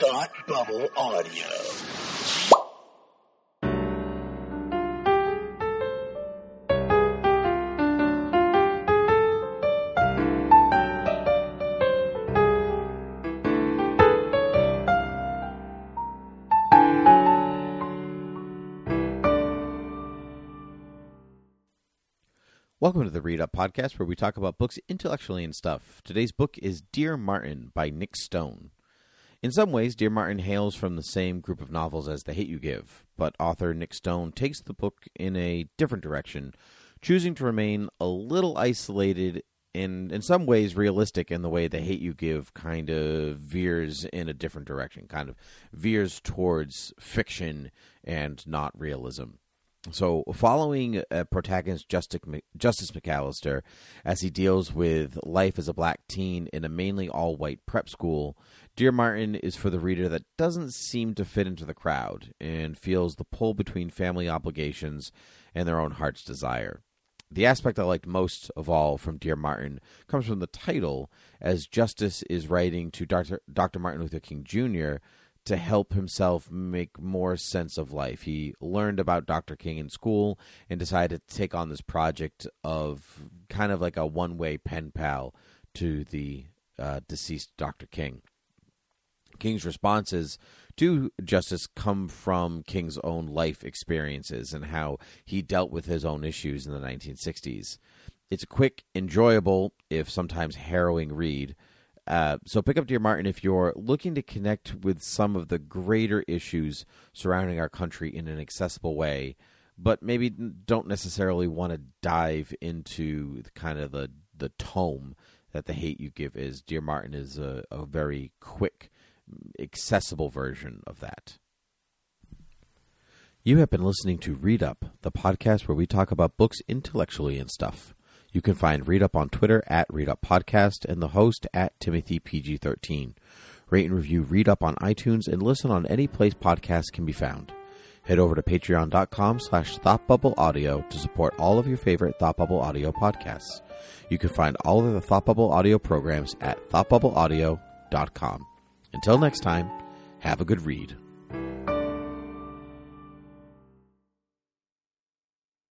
Thought Bubble Audio. Welcome to the Read Up Podcast, where we talk about books intellectually and stuff. Today's book is Dear Martin by Nic Stone. In some ways, Dear Martin hails from the same group of novels as The Hate You Give, but author Nic Stone takes the book in a different direction, choosing to remain a little isolated and, in some ways, realistic in the way The Hate You Give kind of veers in a different direction, kind of veers towards fiction and not realism. So, following uh, protagonist Justyce, Justyce McAllister as he deals with life as a black teen in a mainly all white prep school, Dear Martin is for the reader that doesn't seem to fit into the crowd and feels the pull between family obligations and their own heart's desire. The aspect I liked most of all from Dear Martin comes from the title, as Justyce is writing to Dr. Dr. Martin Luther King Jr to help himself make more sense of life. He learned about Dr. King in school and decided to take on this project of kind of like a one way pen pal to the uh, deceased Dr. King. King's responses to Justyce come from King's own life experiences and how he dealt with his own issues in the 1960s. It's a quick, enjoyable, if sometimes harrowing read uh, so pick up Dear Martin if you're looking to connect with some of the greater issues surrounding our country in an accessible way, but maybe don't necessarily want to dive into kind of the the tome that the hate you give is. Dear Martin is a, a very quick, accessible version of that. You have been listening to Read Up, the podcast where we talk about books intellectually and stuff. You can find Read Up on Twitter at Read Up Podcast and the host at Timothy PG13. Rate and review Read Up on iTunes and listen on any place podcasts can be found. Head over to patreon.com slash thoughtbubbleaudio to support all of your favorite Thought Bubble Audio podcasts. You can find all of the Thought Bubble Audio programs at thoughtbubbleaudio.com. Until next time, have a good read.